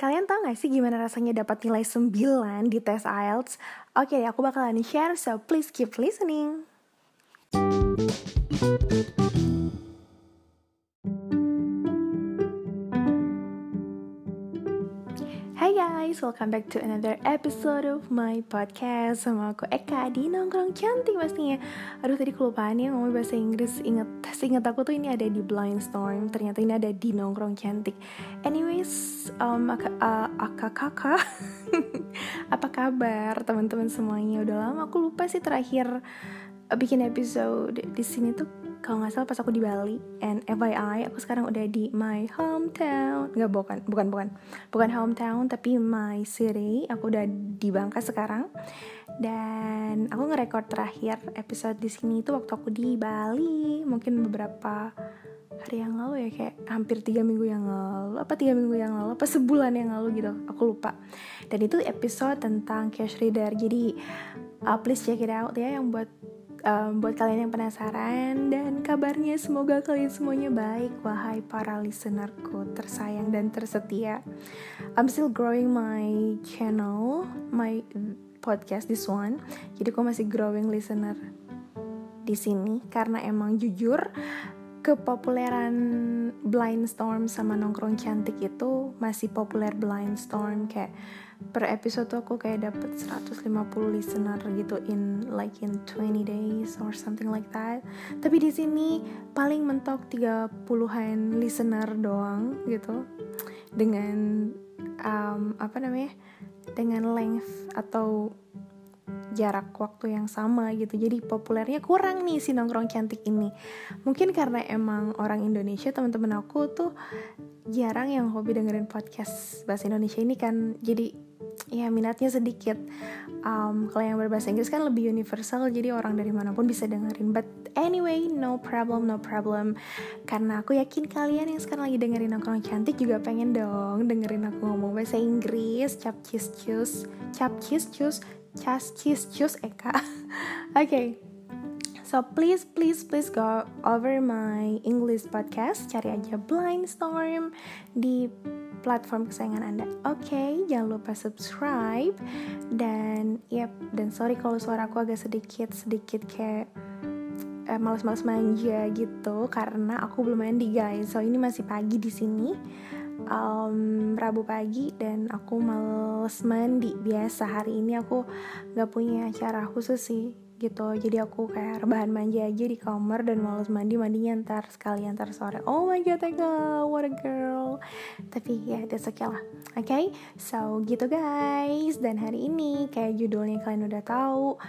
Kalian tau gak sih gimana rasanya dapat nilai 9 di tes IELTS? Oke, aku bakalan share, so please keep listening. Guys, welcome back to another episode of my podcast. Sama aku Eka di Nongkrong Cantik pastinya. Aduh tadi kelupaan ya ngomong bahasa Inggris. Ingat, ingat aku tuh ini ada di Blind Storm. Ternyata ini ada di Nongkrong Cantik. Anyways, um, aka, uh, aka kakak Apa kabar teman-teman semuanya? Udah lama aku lupa sih terakhir bikin episode di sini tuh kalau nggak salah pas aku di Bali. And FYI aku sekarang udah di my hometown. Nggak bukan bukan bukan. Bukan hometown tapi my city. Aku udah di Bangka sekarang. Dan aku ngerekord terakhir episode di sini itu waktu aku di Bali. Mungkin beberapa hari yang lalu ya kayak hampir tiga minggu yang lalu. Apa tiga minggu yang lalu? Apa sebulan yang lalu gitu. Aku lupa. Dan itu episode tentang cash reader jadi uh, please check it out ya yang buat um, buat kalian yang penasaran dan kabarnya semoga kalian semuanya baik wahai para listenerku tersayang dan tersetia. I'm still growing my channel, my podcast this one. Jadi aku masih growing listener di sini karena emang jujur kepopuleran Blind Storm sama Nongkrong Cantik itu masih populer Blind Storm kayak per episode tuh aku kayak dapet 150 listener gitu in like in 20 days or something like that. Tapi di sini paling mentok 30-an listener doang gitu. Dengan um, apa namanya? dengan length atau jarak waktu yang sama gitu. Jadi populernya kurang nih si nongkrong cantik ini. Mungkin karena emang orang Indonesia teman-teman aku tuh jarang yang hobi dengerin podcast bahasa Indonesia ini kan. Jadi ya minatnya sedikit. Um, kalau yang berbahasa Inggris kan lebih universal jadi orang dari mana pun bisa dengerin. But anyway no problem no problem. Karena aku yakin kalian yang sekarang lagi dengerin nongkrong cantik juga pengen dong dengerin aku ngomong bahasa Inggris. Cap cheese cus. Cap cheese cus cas cheese cus Eka oke. So please, please, please go over my English podcast. Cari aja Blind Storm di platform kesayangan Anda. Oke, okay, jangan lupa subscribe dan yep, dan sorry kalau suara aku agak sedikit sedikit kayak eh, malas-malas manja gitu karena aku belum mandi guys. So ini masih pagi di sini. Um, Rabu pagi dan aku males mandi. Biasa hari ini aku gak punya acara khusus sih gitu. Jadi aku kayak rebahan manja aja di kamar dan males mandi mandinya ntar sekali ntar sore. Oh my god Eka what a girl. Tapi ya that's okay lah oke okay? so gitu guys. Dan hari ini kayak judulnya kalian udah tahu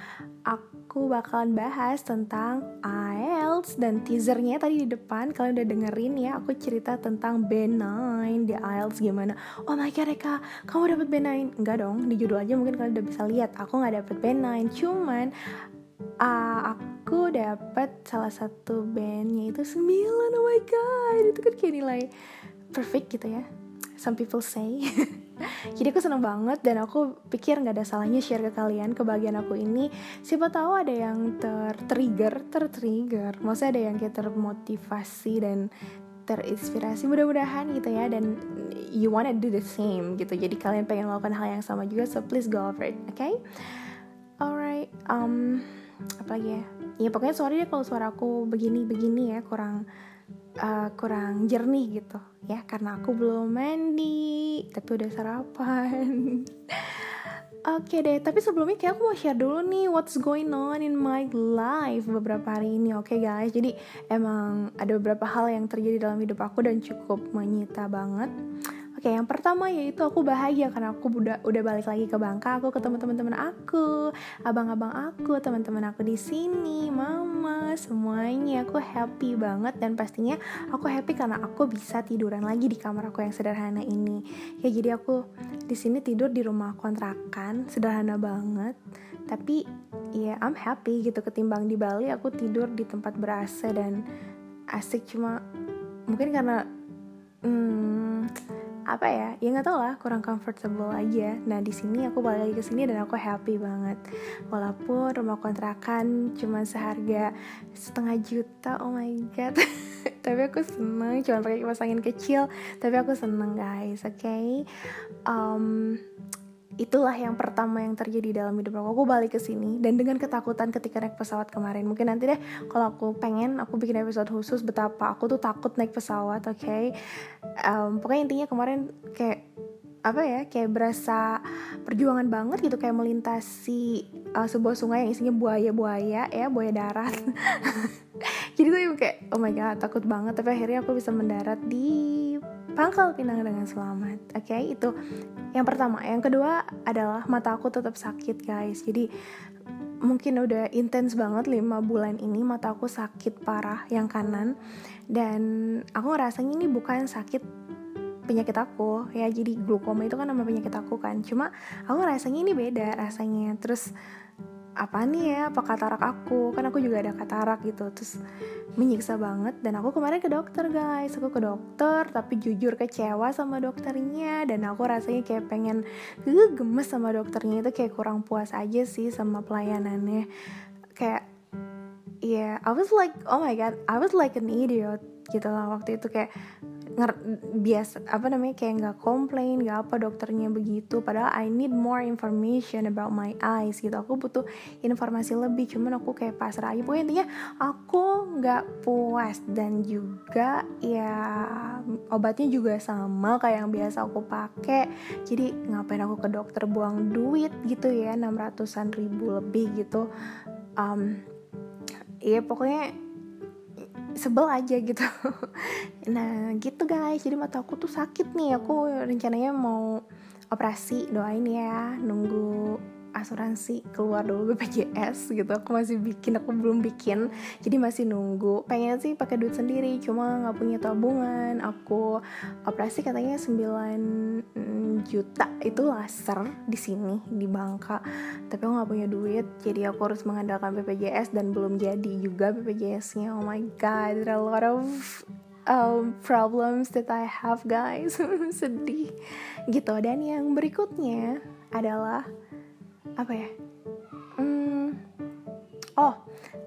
aku bakalan bahas tentang IELTS dan teasernya tadi di depan. Kalian udah dengerin ya aku cerita tentang B9 di IELTS gimana. Oh my god Eka kamu dapat B9 enggak dong di judul aja mungkin kalian udah bisa lihat. Aku nggak dapet B9 cuman uh, aku dapat salah satu bandnya itu 9 oh my god itu kan kayak nilai perfect gitu ya. Some people say jadi aku seneng banget dan aku pikir nggak ada salahnya share ke kalian kebahagiaan aku ini. Siapa tahu ada yang tertrigger tertrigger. Maksudnya ada yang kayak termotivasi dan terinspirasi. Mudah-mudahan gitu ya dan you wanna do the same gitu. Jadi kalian pengen melakukan hal yang sama juga so please go over it oke okay? alright um apalagi ya? Ya pokoknya sorry deh kalau suaraku begini-begini ya kurang uh, kurang jernih gitu ya karena aku belum mandi tapi udah sarapan Oke okay deh, tapi sebelumnya kayak aku mau share dulu nih what's going on in my life beberapa hari ini, oke okay guys. Jadi emang ada beberapa hal yang terjadi dalam hidup aku dan cukup menyita banget. Oke, yang pertama yaitu aku bahagia karena aku udah udah balik lagi ke Bangka. Aku ketemu teman-teman aku, abang-abang aku, teman-teman aku di sini, mama, semuanya. Aku happy banget dan pastinya aku happy karena aku bisa tiduran lagi di kamar aku yang sederhana ini. Ya jadi aku di sini tidur di rumah kontrakan, sederhana banget. Tapi ya I'm happy gitu ketimbang di Bali aku tidur di tempat ber-AC dan asik cuma mungkin karena hmm, apa ya ya nggak tau lah kurang comfortable aja. Nah di sini aku balik lagi ke sini dan aku happy banget. Walaupun rumah kontrakan cuma seharga setengah juta oh my god. Tapi aku seneng cuma pakai kipas angin kecil. Tapi aku seneng guys oke? Okay? um, itulah yang pertama yang terjadi dalam hidup aku. Aku balik ke sini dan dengan ketakutan ketika naik pesawat kemarin. Mungkin nanti deh kalau aku pengen aku bikin episode khusus betapa aku tuh takut naik pesawat, oke? Okay? Um, pokoknya intinya kemarin kayak apa ya kayak berasa perjuangan banget gitu kayak melintasi uh, sebuah sungai yang isinya buaya-buaya ya buaya darat jadi tuh kayak oh my god takut banget tapi akhirnya aku bisa mendarat di Pangkal Pinang dengan selamat. Oke, okay, itu yang pertama. Yang kedua adalah mata aku tetap sakit, guys. Jadi mungkin udah intens banget lima bulan ini mata aku sakit parah yang kanan dan aku ngerasanya ini bukan sakit penyakit aku. Ya jadi glukoma itu kan nama penyakit aku kan. Cuma aku ngerasanya ini beda rasanya. Terus apa nih ya apa katarak aku? Kan aku juga ada katarak gitu. Terus menyiksa banget. Dan aku kemarin ke dokter guys. Aku ke dokter tapi jujur kecewa sama dokternya. Dan aku rasanya kayak pengen uh, gemes sama dokternya. Itu kayak kurang puas aja sih sama pelayanannya. Kayak ya yeah, I was like oh my god I was like an idiot gitu lah waktu itu. Kayak nger biasa apa namanya kayak nggak komplain nggak apa dokternya begitu. Padahal I need more information about my eyes gitu. Aku butuh informasi lebih cuman aku kayak pasrah aja. Pokoknya intinya aku nggak puas. Dan juga ya obatnya juga sama kayak yang biasa aku pakai. Jadi ngapain aku ke dokter buang duit gitu ya 600an ribu lebih gitu. Um, ya pokoknya sebel aja gitu. Nah gitu guys. Jadi mata aku tuh sakit nih. Aku rencananya mau operasi. Doain ya nunggu asuransi keluar dulu BPJS gitu. Aku masih bikin aku belum bikin. Jadi masih nunggu. Pengen sih pakai duit sendiri cuma nggak punya tabungan. Aku operasi katanya 9 juta. Itu laser di sini di Bangka. Tapi aku nggak punya duit jadi aku harus mengandalkan BPJS dan belum jadi juga BPJS-nya oh my god there are a lot of um, problems that I have guys. Sedih. Gitu. Dan yang berikutnya adalah apa ya? Hmm, oh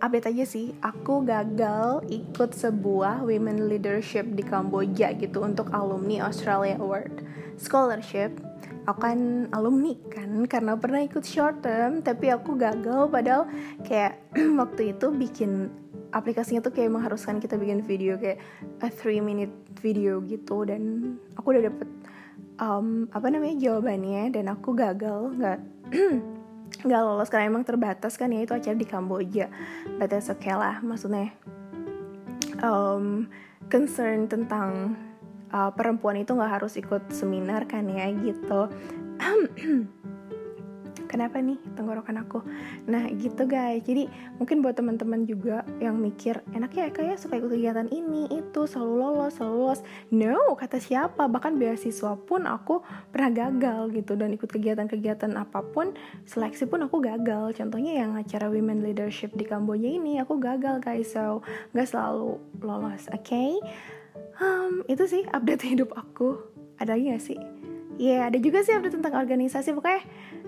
update aja sih. Aku gagal ikut sebuah women leadership di Kamboja gitu untuk alumni Australia Award scholarship. Aku kan alumni kan karena pernah ikut short term tapi aku gagal padahal kayak waktu itu bikin aplikasinya tuh kayak mengharuskan kita bikin video kayak a three minute video gitu dan aku udah dapet um, apa namanya jawabannya? Dan aku gagal nggak nggak lolos karena emang terbatas kan ya itu acara di Kamboja. But that's okay lah maksudnya. Um, concern tentang uh, perempuan itu nggak harus ikut seminar kan ya gitu kenapa nih tenggorokan aku? Nah gitu guys. Jadi mungkin buat teman-teman juga yang mikir enaknya kayak suka ikut kegiatan ini itu selalu lolos selalu lolos. No kata siapa? Bahkan beasiswa pun aku pernah gagal gitu dan ikut kegiatan-kegiatan apa pun seleksi pun aku gagal. Contohnya yang acara women leadership di Kamboja ini aku gagal guys. So nggak selalu lolos oke? Okay? um, itu sih update hidup aku. Ada lagi gak sih? Iya, yeah, ada juga sih update tentang organisasi pokoknya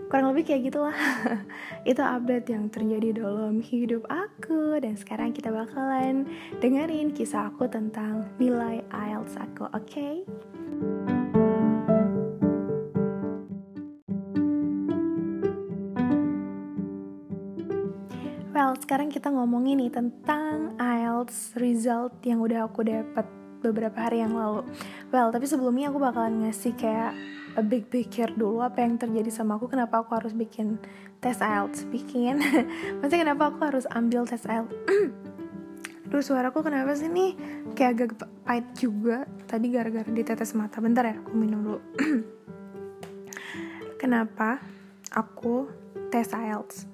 kurang lebih kayak gitulah itu update yang terjadi dalam hidup aku dan sekarang kita bakalan dengerin kisah aku tentang nilai IELTS aku oke okay? Well, sekarang kita ngomongin nih tentang IELTS result yang udah aku dapat beberapa hari yang lalu. Well, tapi sebelumnya aku bakalan ngasih kayak a big picture dulu apa yang terjadi sama aku kenapa aku harus bikin tes IELTS bikin. Maksudnya kenapa aku harus ambil tes IELTS? Duh suaraku kenapa sih nih? Kayak agak pahit juga. Tadi gara-gara ditetes mata. Bentar ya aku minum dulu. Kenapa aku tes IELTS?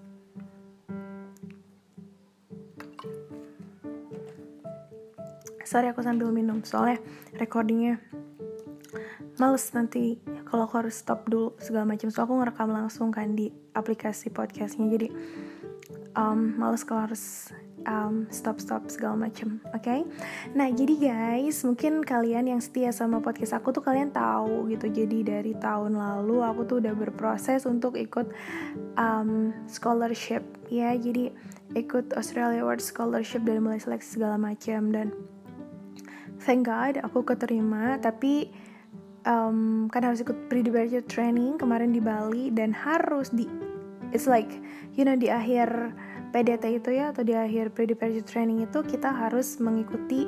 Sorry aku sambil minum. Soalnya recordingnya males nanti kalau aku harus stop dulu segala macam. So aku ngerekam langsung kan di aplikasi podcastnya. Jadi um, males kalau harus um, stop stop segala macam oke okay? nah jadi guys mungkin kalian yang setia sama podcast aku tuh kalian tahu gitu. Jadi dari tahun lalu aku tuh udah berproses untuk ikut um, scholarship ya. Jadi ikut Australia Award Scholarship dan mulai seleksi segala macam. Dan thank God aku keterima tapi um, kan harus ikut pre-departure training kemarin di Bali dan harus di it's like you know di akhir PDT itu ya atau di akhir pre-departure training itu kita harus mengikuti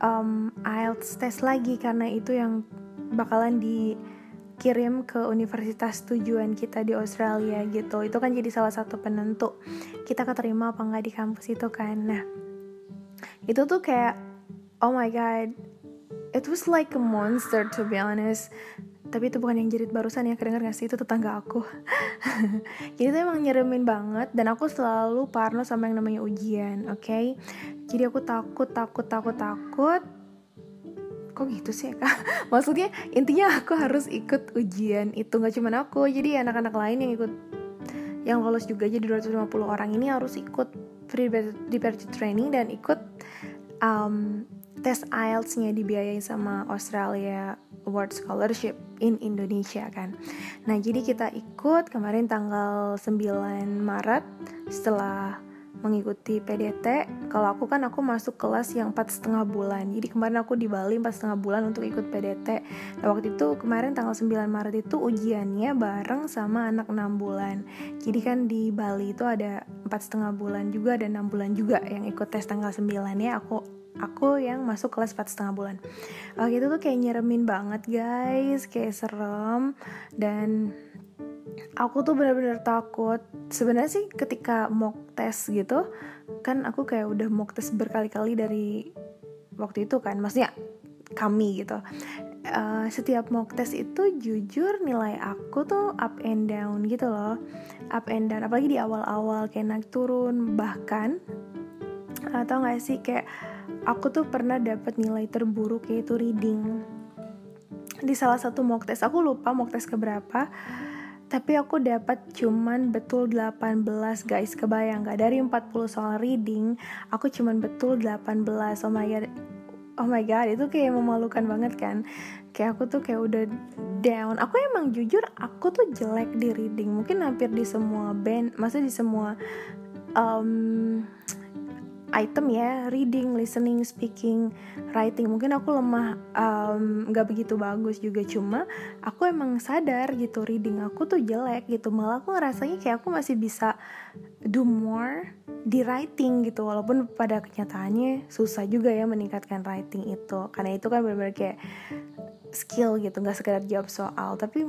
um, IELTS test lagi karena itu yang bakalan dikirim ke universitas tujuan kita di Australia gitu. Itu kan jadi salah satu penentu kita keterima apa nggak di kampus itu kan. Nah itu tuh kayak oh my god it was like a monster to be honest tapi itu bukan yang jerit barusan ya kedenger gak sih itu tetangga aku jadi itu emang nyeremin banget dan aku selalu parno sama yang namanya ujian oke okay? jadi aku takut takut takut takut kok gitu sih kak maksudnya intinya aku harus ikut ujian itu nggak cuma aku jadi anak-anak lain yang ikut yang lolos juga jadi 250 orang ini harus ikut free departure training dan ikut um, tes IELTS-nya dibiayai sama Australia Award Scholarship in Indonesia kan. Nah, jadi kita ikut kemarin tanggal 9 Maret setelah mengikuti PDT. Kalau aku kan aku masuk kelas yang empat setengah bulan. Jadi kemarin aku di Bali empat setengah bulan untuk ikut PDT. Nah waktu itu kemarin tanggal 9 Maret itu ujiannya bareng sama anak 6 bulan. Jadi kan di Bali itu ada empat setengah bulan juga dan enam bulan juga yang ikut tes tanggal 9 ya. Aku aku yang masuk kelas 4 setengah bulan. Waktu itu tuh kayak nyeremin banget guys. Kayak serem. Dan aku tuh benar-benar takut. Sebenarnya sih ketika mock test gitu kan aku kayak udah mock test berkali-kali dari waktu itu kan. Maksudnya kami gitu. Uh, setiap mock test itu jujur nilai aku tuh up and down gitu loh. Up and down. Apalagi di awal-awal kayak naik turun. Bahkan atau gak sih kayak aku tuh pernah dapat nilai terburuk yaitu reading. Di salah satu mock test aku lupa mock test keberapa tapi aku dapat cuman betul 18 guys. Kebayang gak dari 40 soal reading aku cuman betul 18 oh my god oh my god itu kayak memalukan banget kan? Kayak aku tuh kayak udah down. Aku emang jujur aku tuh jelek di reading. Mungkin hampir di semua band maksudnya di semua um, item ya reading, listening, speaking, writing. Mungkin aku lemah nggak um, begitu bagus juga. Cuma aku emang sadar gitu reading aku tuh jelek gitu. Malah aku ngerasanya kayak aku masih bisa do more di writing gitu. Walaupun pada kenyataannya susah juga ya meningkatkan writing itu. Karena itu kan benar-benar kayak skill gitu nggak sekedar jawab soal. Tapi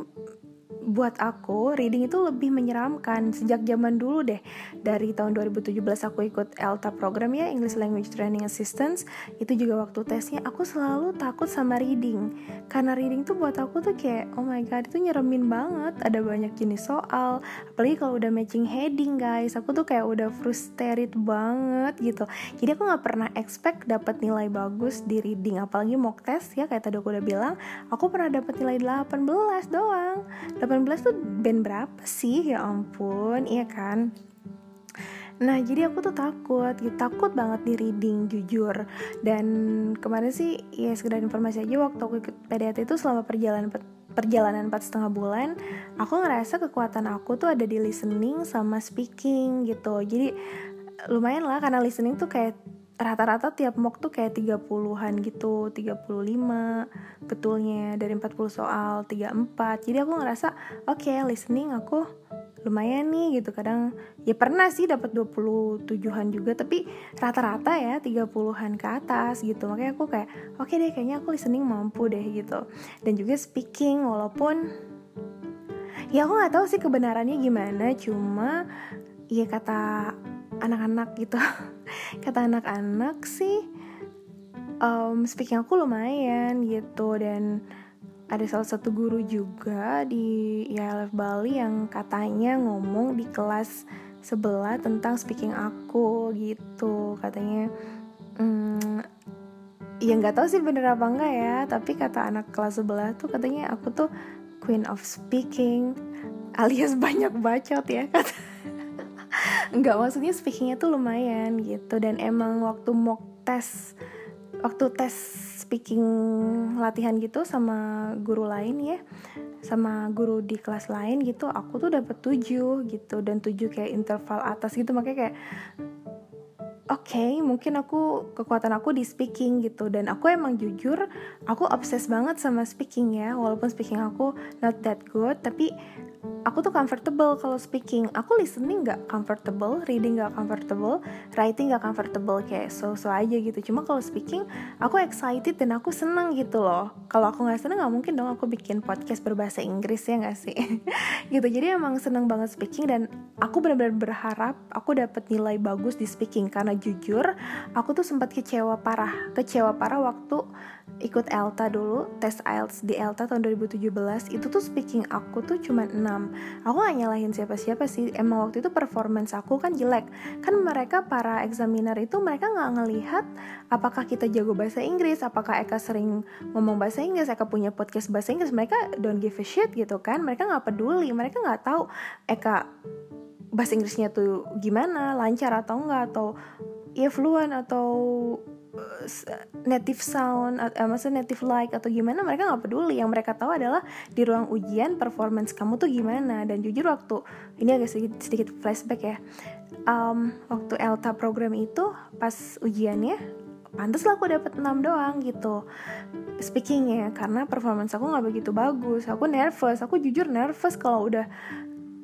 buat aku reading itu lebih menyeramkan. Sejak zaman dulu deh dari tahun 2017 aku ikut ELTA program ya English Language Training Assistance. Itu juga waktu tesnya aku selalu takut sama reading. Karena reading tuh buat aku tuh kayak oh my god itu nyeremin banget. Ada banyak jenis soal apalagi kalau udah matching heading guys. Aku tuh kayak udah frustrated banget gitu. Jadi aku nggak pernah expect dapat nilai bagus di reading. Apalagi mock test ya kayak tadi aku udah bilang aku pernah dapat nilai 18 doang 18 tuh band berapa sih? Ya ampun iya kan? Nah jadi aku tuh takut, gitu, takut banget di reading jujur. Dan kemarin sih ya sekedar informasi aja waktu aku ikut PDT itu selama perjalanan perjalanan empat setengah bulan Aku ngerasa kekuatan aku tuh ada di listening sama speaking gitu. Jadi lumayan lah karena listening tuh kayak rata-rata tiap mock tuh kayak 30-an gitu 35 betulnya dari 40 soal 34 jadi aku ngerasa oke okay, listening aku lumayan nih gitu. Kadang ya pernah sih dapat 27-an juga tapi rata-rata ya 30-an ke atas gitu. Makanya aku kayak oke okay deh kayaknya aku listening mampu deh gitu. Dan juga speaking walaupun ya aku nggak tahu sih kebenarannya gimana. Cuma ya kata anak-anak gitu. Kata anak-anak sih um, speaking aku lumayan gitu. Dan ada salah satu guru juga di ILF Bali yang katanya ngomong di kelas sebelah tentang speaking aku gitu. Katanya hmm, ya nggak tahu sih bener apa enggak ya tapi kata anak kelas sebelah tuh katanya aku tuh queen of speaking alias banyak bacot ya kata nggak maksudnya speakingnya tuh lumayan gitu. Dan emang waktu mock test waktu tes speaking latihan gitu sama guru lain ya sama guru di kelas lain gitu aku tuh dapat tujuh gitu. Dan tujuh kayak interval atas gitu. Makanya kayak okay, mungkin aku kekuatan aku di speaking gitu. Dan aku emang jujur aku obses banget sama speaking ya. Walaupun speaking aku not that good tapi aku tuh comfortable kalau speaking. Aku listening gak comfortable reading gak comfortable writing gak comfortable kayak so so aja gitu. Cuma kalau speaking aku excited dan aku seneng gitu loh. Kalau aku nggak seneng nggak mungkin dong aku bikin podcast berbahasa Inggris ya nggak sih? Gitu. Jadi emang seneng banget speaking dan aku benar-benar berharap aku dapat nilai bagus di speaking. Karena jujur aku tuh sempat kecewa parah. Kecewa parah waktu ikut ELTA dulu tes IELTS di ELTA tahun 2017 itu tuh speaking aku tuh cuma 6 aku gak nyalahin siapa-siapa sih. Emang waktu itu performance aku kan jelek. Kan mereka para examiner itu mereka nggak ngelihat apakah kita jago bahasa Inggris apakah Eka sering ngomong bahasa Inggris Eka punya podcast bahasa Inggris. Mereka don't give a shit gitu kan. Mereka nggak peduli. Mereka nggak tahu Eka bahasa Inggrisnya tuh gimana lancar atau enggak atau ya fluent atau native sound uh, maksudnya native like atau gimana mereka nggak peduli. Yang mereka tahu adalah di ruang ujian performance kamu tuh gimana. Dan jujur waktu ini agak sedikit, sedikit flashback ya um, waktu ELTA program itu pas ujiannya pantas lah aku dapat 6 doang gitu. Speakingnya karena performance aku nggak begitu bagus. Aku nervous aku jujur nervous kalau udah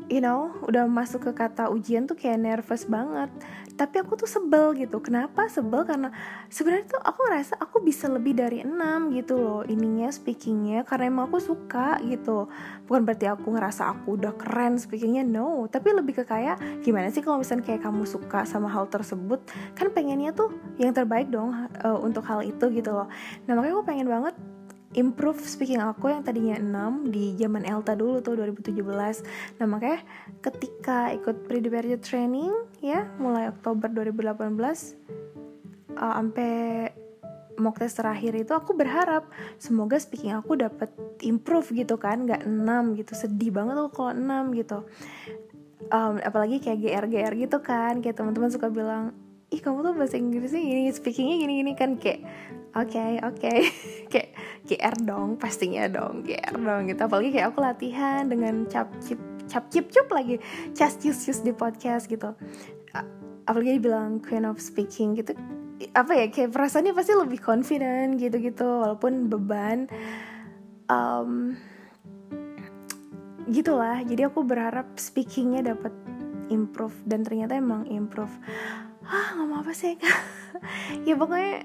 you know udah masuk ke kata ujian tuh kayak nervous banget. Tapi aku tuh sebel gitu. Kenapa sebel? Karena sebenarnya tuh aku ngerasa aku bisa lebih dari enam gitu loh ininya speakingnya. Karena emang aku suka gitu. Bukan berarti aku ngerasa aku udah keren speakingnya no. Tapi lebih ke kayak gimana sih kalau misalnya kayak kamu suka sama hal tersebut? Kan pengennya tuh yang terbaik dong uh, untuk hal itu gitu loh. Nah makanya aku pengen banget improve speaking aku yang tadinya 6 di zaman Elta dulu tuh 2017 nah makanya ketika ikut pre-departure training ya mulai Oktober 2018 uh, sampai mock test terakhir itu aku berharap semoga speaking aku dapat improve gitu kan nggak 6 gitu. Sedih banget tuh kalau 6 gitu. Um, apalagi kayak GR GR gitu kan kayak teman-teman suka bilang ih kamu tuh bahasa Inggrisnya gini speakingnya gini gini kan kayak oke okay, oke. Okay. kayak GR dong pastinya dong GR dong gitu. Apalagi kayak aku latihan dengan cap cip cap cip cup lagi cas cius cius di podcast gitu. Apalagi dibilang queen of speaking gitu apa ya kayak perasaannya pasti lebih confident gitu gitu walaupun beban. Um, gitulah jadi aku berharap speakingnya dapat improve dan ternyata emang improve. Ah ngomong apa sih ya pokoknya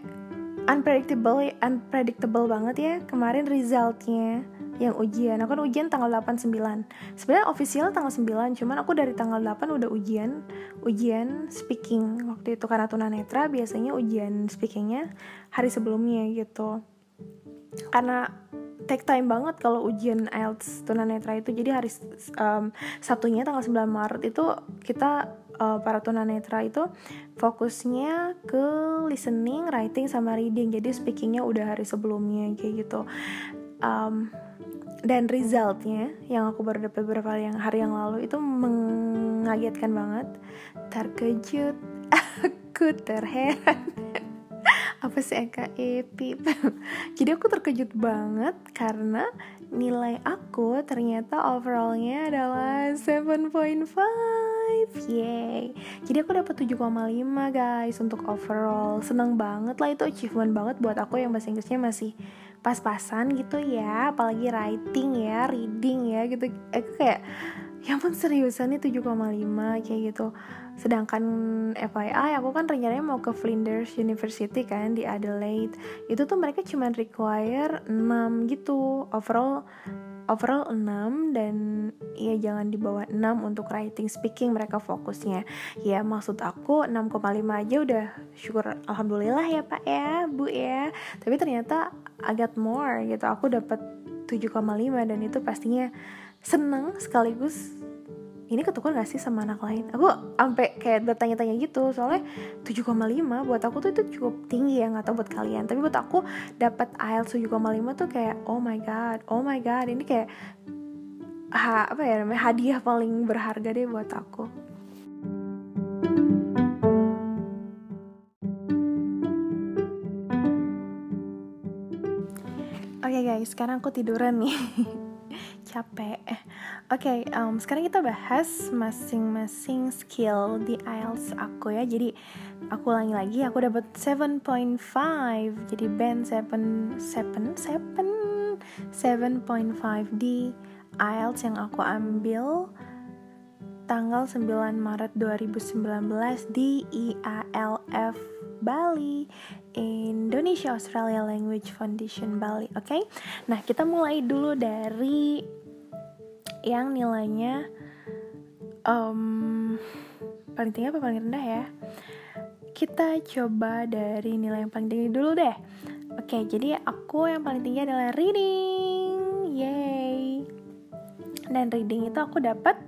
unpredictable unpredictable banget ya kemarin resultnya yang ujian. Aku kan ujian tanggal 8 9 sebenarnya official tanggal 9 cuman aku dari tanggal 8 udah ujian ujian speaking waktu itu. Karena tunanetra biasanya ujian speakingnya hari sebelumnya gitu. Karena take time banget kalau ujian IELTS tunanetra itu jadi hari um, Sabtunya tanggal 9 Maret itu kita uh, para tunanetra itu fokusnya ke listening, writing sama reading. Jadi speakingnya udah hari sebelumnya kayak gitu. Um, dan resultnya yang aku baru dapat beberapa yang hari yang lalu itu mengagetkan banget terkejut aku terheran apa sih Eka? Epip jadi aku terkejut banget karena nilai aku ternyata overallnya adalah 7.5 Yay. Jadi aku dapat 7,5 guys Untuk overall. Seneng banget lah itu achievement banget Buat aku yang bahasa Inggrisnya masih Pas-pasan gitu ya. Apalagi writing ya Reading ya gitu. Aku kayak Ya ampun seriusan nih 7,5 Kayak gitu Sedangkan FYI aku kan rencananya mau ke Flinders University kan di Adelaide. Itu tuh mereka cuma require 6 gitu. Overall overall 6 dan ya jangan di bawah 6 untuk writing speaking mereka fokusnya. Ya maksud aku 6,5 aja udah syukur alhamdulillah ya pak ya bu ya. Tapi ternyata agak more gitu. Aku dapat 7,5 dan itu pastinya seneng sekaligus ini ketukar gak sih sama anak lain? Aku sampai kayak bertanya-tanya gitu soalnya 7,5 buat aku tuh itu cukup tinggi ya nggak tahu buat kalian. Tapi buat aku dapat IELTS 7,5 tuh kayak oh my god oh my god ini kayak ha, apa ya namanya hadiah paling berharga deh buat aku. Oke okay guys, sekarang aku tiduran nih capek. Eh, Oke, okay, um, sekarang kita bahas masing-masing skill di IELTS aku ya. Jadi aku ulangi lagi, aku dapat 7.5. Jadi band 7 7 7 7.5 di IELTS yang aku ambil tanggal 9 Maret 2019 di IALF Bali Indonesia Australia Language Foundation Bali oke okay? nah kita mulai dulu dari yang nilainya um, paling tinggi apa paling rendah ya? Kita coba dari nilai yang paling tinggi dulu deh. Oke jadi aku yang paling tinggi adalah reading. Yay. Dan reading itu aku dapat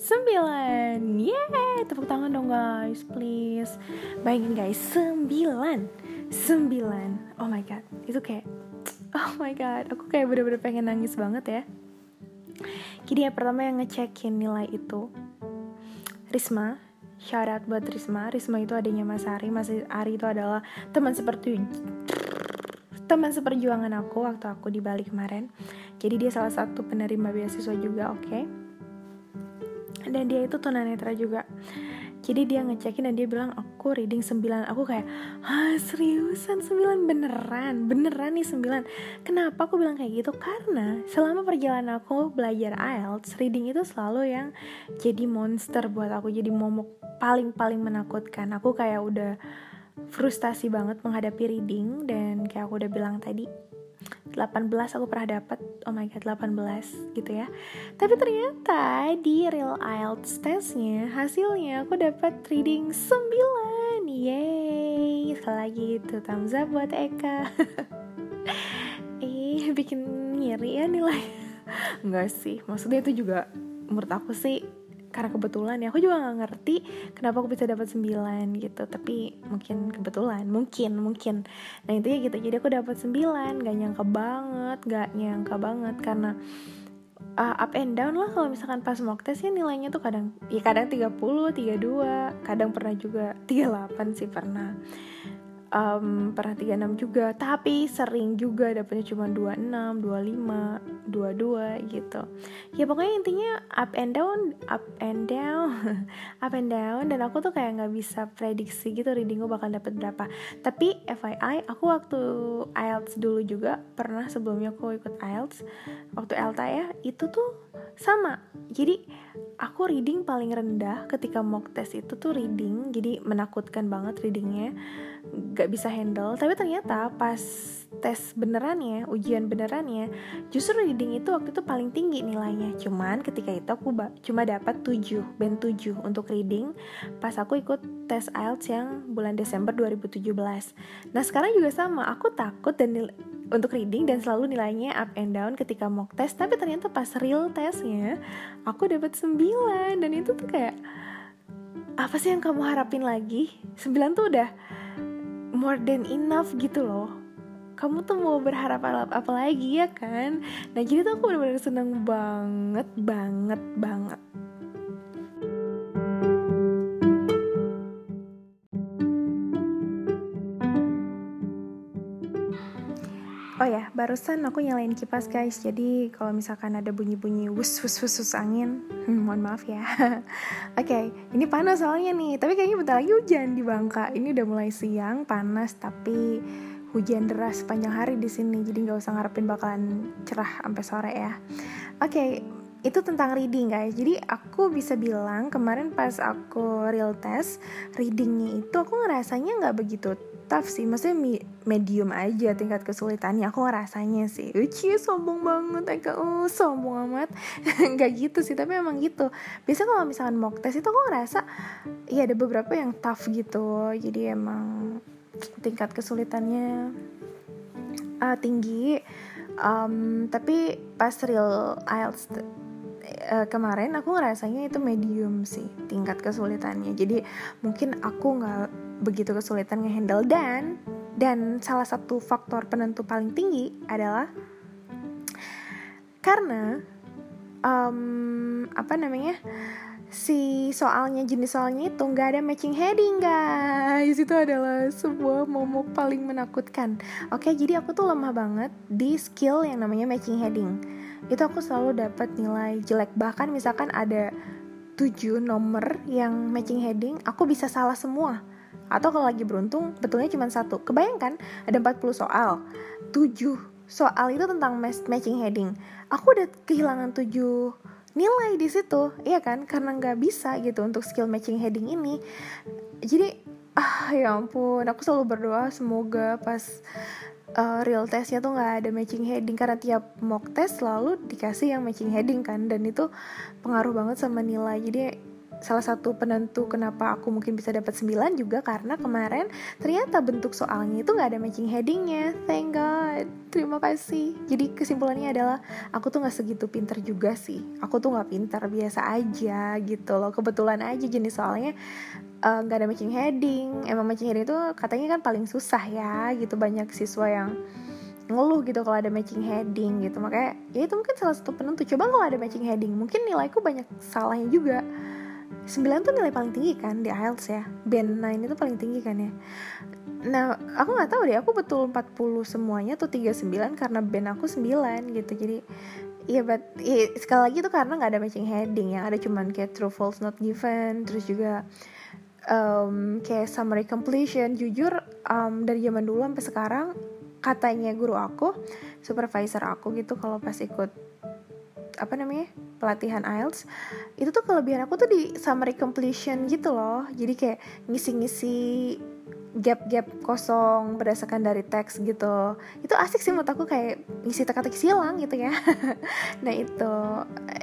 9 Yeay Tepuk tangan dong guys Please. Bayangin guys 9 9 Oh my god Itu kayak Oh my god Aku kayak bener-bener pengen nangis banget ya Jadi yang pertama yang ngecekin nilai itu Risma. Out buat Risma Risma itu adanya Mas Ari. Mas Ari itu adalah teman seperti teman seperjuangan aku waktu aku di Bali kemarin. Jadi dia salah satu penerima beasiswa juga oke. Okay? dan dia itu tunanetra juga. Jadi dia ngecekin dan dia bilang aku reading 9 aku kayak ah seriusan 9 beneran? Beneran nih 9 kenapa aku bilang kayak gitu? Karena selama perjalanan aku belajar IELTS reading itu selalu yang jadi monster buat aku jadi momok paling-paling menakutkan. Aku kayak udah frustasi banget menghadapi reading dan kayak aku udah bilang tadi 18 aku pernah dapat oh my god 18 gitu ya. Tapi ternyata di real IELTS testnya hasilnya aku dapat reading 9 yeay. Sekali lagi itu thumbs up buat Eka. Eh bikin ngiri ya nilai enggak sih maksudnya itu juga menurut aku sih karena kebetulan ya aku juga nggak ngerti kenapa aku bisa dapat 9 gitu. Tapi mungkin kebetulan mungkin mungkin. Nah itu ya gitu. Jadi aku dapat 9 gak nyangka banget gak nyangka banget. Karena uh, up and down lah kalau misalkan pas mock test ya nilainya tuh kadang ya kadang 30, 32, kadang pernah juga 38 sih pernah um, pernah 36 juga. Tapi sering juga dapetnya cuma 26, 25, 22 gitu. Ya pokoknya intinya up and down up and down up and down. Dan aku tuh kayak nggak bisa prediksi gitu reading gue bakal dapet berapa. Tapi FYI aku waktu IELTS dulu juga pernah sebelumnya aku ikut IELTS waktu ELTA ya itu tuh sama. Jadi aku reading paling rendah ketika mock test itu tuh reading jadi menakutkan banget readingnya. Gak bisa handle. Tapi ternyata pas tes benerannya ujian benerannya justru reading itu waktu itu paling tinggi nilainya. Cuman ketika itu aku cuma dapat 7 band 7 untuk reading pas aku ikut tes IELTS yang bulan Desember 2017 nah sekarang juga sama. Aku takut dan untuk reading dan selalu nilainya up and down ketika mock test tapi ternyata pas real testnya aku dapat 9 dan itu tuh kayak apa sih yang kamu harapin lagi? 9 tuh udah more than enough gitu loh. Kamu tuh mau berharap apa, lagi ya kan? Nah jadi tuh aku bener-bener seneng banget banget banget barusan aku nyalain kipas guys. Jadi kalau misalkan ada bunyi-bunyi wus wus wus wus angin, hmm, mohon maaf ya. Oke, okay, ini panas soalnya nih. Tapi kayaknya bentar lagi hujan di Bangka. Ini udah mulai siang, panas tapi hujan deras sepanjang hari di sini. Jadi nggak usah ngarepin bakalan cerah sampai sore ya. Oke, okay, itu tentang reading guys jadi aku bisa bilang kemarin pas aku real test readingnya itu aku ngerasanya nggak begitu tough sih. Maksudnya medium aja tingkat kesulitannya. Aku ngerasanya sih Uci sombong banget Eka. Oh sombong amat. Nggak gitu sih tapi emang gitu. Biasa kalau misalkan mock test itu aku ngerasa iya ada beberapa yang tough gitu. Jadi emang tingkat kesulitannya uh, tinggi. Um, tapi pas real IELTS uh, kemarin aku ngerasanya itu medium sih tingkat kesulitannya. Jadi mungkin aku nggak begitu kesulitan ngehandle dan dan salah satu faktor penentu paling tinggi adalah karena um, apa namanya si soalnya jenis soalnya itu nggak ada matching heading guys. Itu adalah sebuah momok paling menakutkan. Oke jadi aku tuh lemah banget di skill yang namanya matching heading. Itu aku selalu dapat nilai jelek. Bahkan misalkan ada 7 nomor yang matching heading aku bisa salah semua atau kalau lagi beruntung betulnya cuma satu. Kebayangkan ada 40 soal. 7 soal itu tentang matching heading. Aku udah kehilangan 7 nilai di situ iya kan? Karena nggak bisa gitu untuk skill matching heading ini. Jadi ah ya ampun. Aku selalu berdoa semoga pas uh, real testnya tuh nggak ada matching heading. Karena tiap mock test selalu dikasih yang matching heading kan. Dan itu pengaruh banget sama nilai. Jadi salah satu penentu kenapa aku mungkin bisa dapat 9 juga karena kemarin ternyata bentuk soalnya itu nggak ada matching headingnya. Thank god. Terima kasih. Jadi kesimpulannya adalah aku tuh nggak segitu pinter juga sih. Aku tuh nggak pinter biasa aja gitu loh. Kebetulan aja jenis soalnya eh, nggak uh, ada matching heading. Emang matching heading itu katanya kan paling susah ya gitu. Banyak siswa yang ngeluh gitu kalau ada matching heading gitu. Makanya ya itu mungkin salah satu penentu. Coba kalau ada matching heading mungkin nilaiku banyak salahnya juga 9 tuh nilai paling tinggi kan di IELTS ya. Band 9 itu paling tinggi kan ya. Nah aku nggak tahu deh aku betul 40 semuanya tuh 39 karena band aku 9 gitu. Jadi Iya, but ya, sekali lagi tuh karena nggak ada matching heading yang ada cuman kayak true false not given terus juga um, kayak summary completion. Jujur um, dari zaman dulu sampai sekarang katanya guru aku supervisor aku gitu kalau pas ikut apa namanya pelatihan IELTS itu tuh kelebihan aku tuh di summary completion gitu loh. Jadi kayak ngisi-ngisi gap-gap kosong berdasarkan dari teks gitu. Itu asik sih menurut aku kayak ngisi teka-teki silang gitu ya. Nah itu.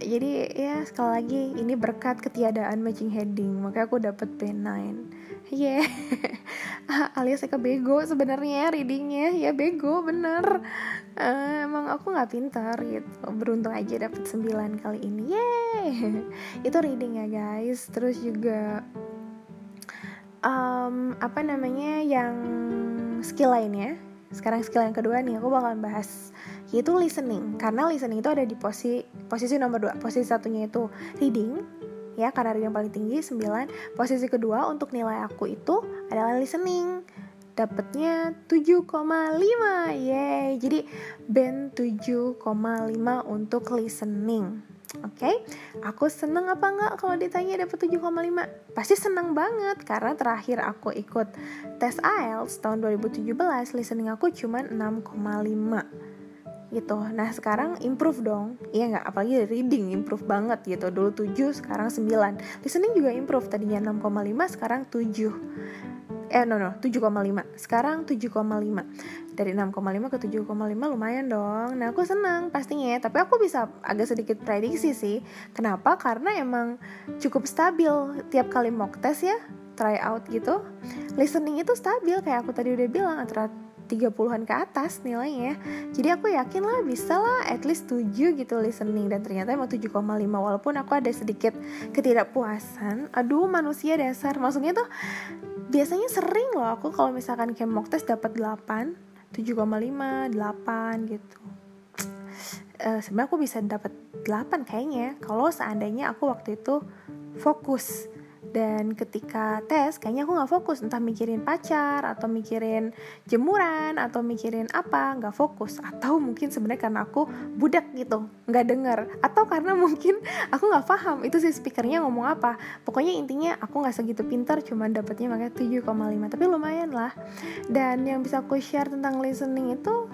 Jadi ya sekali lagi ini berkat ketiadaan matching heading. Makanya aku dapet P9 Yeah. Iya. alias Eka bego sebenarnya readingnya ya bego bener. Uh, emang aku nggak pintar gitu. Beruntung aja dapet 9 kali ini. Yeah, Itu reading ya guys. Terus juga um, apa namanya yang skill lainnya. Sekarang skill yang kedua nih aku bakalan bahas yaitu listening. Karena listening itu ada di posisi posisi nomor dua Posisi satunya itu reading, ya karena yang paling tinggi 9 posisi kedua untuk nilai aku itu adalah listening. Dapatnya 7,5 Yeay. Jadi band 7,5 untuk listening. Oke, okay? aku seneng apa enggak kalau ditanya dapat 7,5? Pasti seneng banget karena terakhir aku ikut tes IELTS tahun 2017 listening aku cuma 6,5 gitu. Nah sekarang improve dong. Iya nggak? Apalagi reading improve banget gitu. Dulu 7 sekarang 9 listening juga improve. Tadinya 6,5 sekarang 7 eh no no 7,5 sekarang 7,5 dari 6,5 ke 7,5 lumayan dong. Nah aku senang pastinya ya. tapi aku bisa agak sedikit prediksi sih. Kenapa? Karena emang cukup stabil. Tiap kali mock test ya try out gitu listening itu stabil. Kayak aku tadi udah bilang antara 30-an ke atas nilainya jadi aku yakin lah bisa lah at least 7 gitu listening. Dan ternyata emang 7,5 walaupun aku ada sedikit ketidakpuasan. Aduh manusia dasar. Maksudnya tuh biasanya sering loh aku kalau misalkan kayak mock test dapat 8 7,5 8 gitu. Uh, sebenarnya aku bisa dapat 8 kayaknya kalau seandainya aku waktu itu fokus dan ketika tes kayaknya aku nggak fokus. Entah mikirin pacar atau mikirin jemuran atau mikirin apa nggak fokus. Atau mungkin sebenarnya karena aku budak gitu nggak denger. Atau karena mungkin aku nggak paham itu si speakernya ngomong apa. Pokoknya intinya aku nggak segitu pintar cuma dapetnya makanya 7,5 tapi lumayan lah. Dan yang bisa aku share tentang listening itu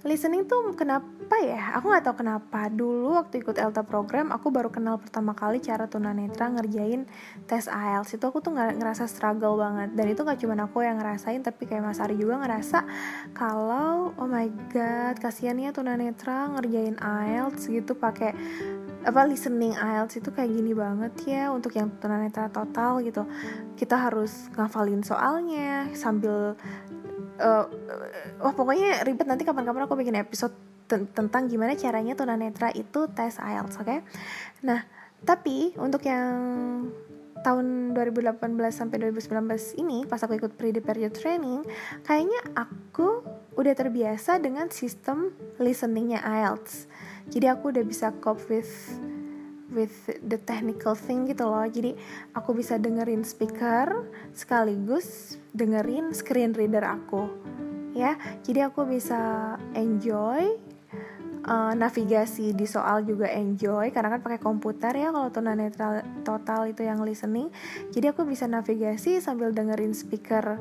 listening tuh kenapa ya? Aku nggak tahu kenapa. Dulu waktu ikut Elta program aku baru kenal pertama kali cara tunanetra ngerjain tes IELTS itu aku tuh nggak ngerasa struggle banget. Dan itu nggak cuma aku yang ngerasain tapi kayak Mas Ari juga ngerasa kalau oh my god kasihan ya tunanetra ngerjain IELTS gitu pakai apa listening IELTS itu kayak gini banget ya untuk yang tunanetra total gitu. Kita harus ngafalin soalnya sambil uh, wah pokoknya ribet nanti kapan-kapan aku bikin episode tentang gimana caranya tunanetra itu tes IELTS, oke? Okay? Nah, tapi untuk yang tahun 2018 sampai 2019 ini pas aku ikut pre-period training, kayaknya aku udah terbiasa dengan sistem listeningnya IELTS. Jadi aku udah bisa cope with with the technical thing gitu loh jadi aku bisa dengerin speaker sekaligus dengerin screen reader aku ya. Jadi aku bisa enjoy uh, navigasi di soal juga enjoy karena kan pakai komputer ya kalau tunanetra total itu yang listening. Jadi aku bisa navigasi sambil dengerin speaker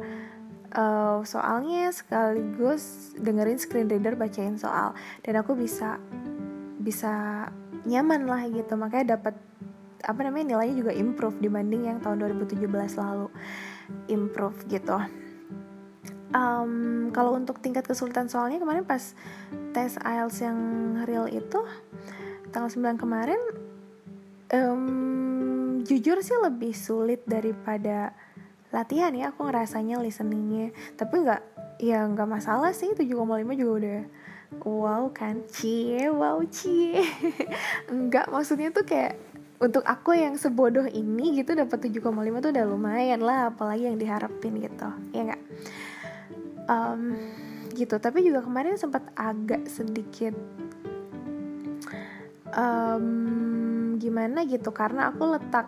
uh, soalnya sekaligus dengerin screen reader bacain soal. Dan aku bisa bisa nyaman lah gitu makanya dapat apa namanya nilainya juga improve dibanding yang tahun 2017 lalu. Improve gitu. Um, kalau untuk tingkat kesulitan soalnya kemarin pas tes IELTS yang real itu tanggal 9 kemarin um, jujur sih lebih sulit daripada latihan ya aku ngerasanya listeningnya. Tapi nggak ya nggak masalah sih 7,5 juga udah wow kan cie wow cie. Enggak maksudnya tuh kayak untuk aku yang sebodoh ini gitu dapat 7,5 tuh udah lumayan lah apalagi yang diharapin gitu. Ya nggak? Um, gitu. Tapi juga kemarin sempat agak sedikit um, gimana gitu. Karena aku letak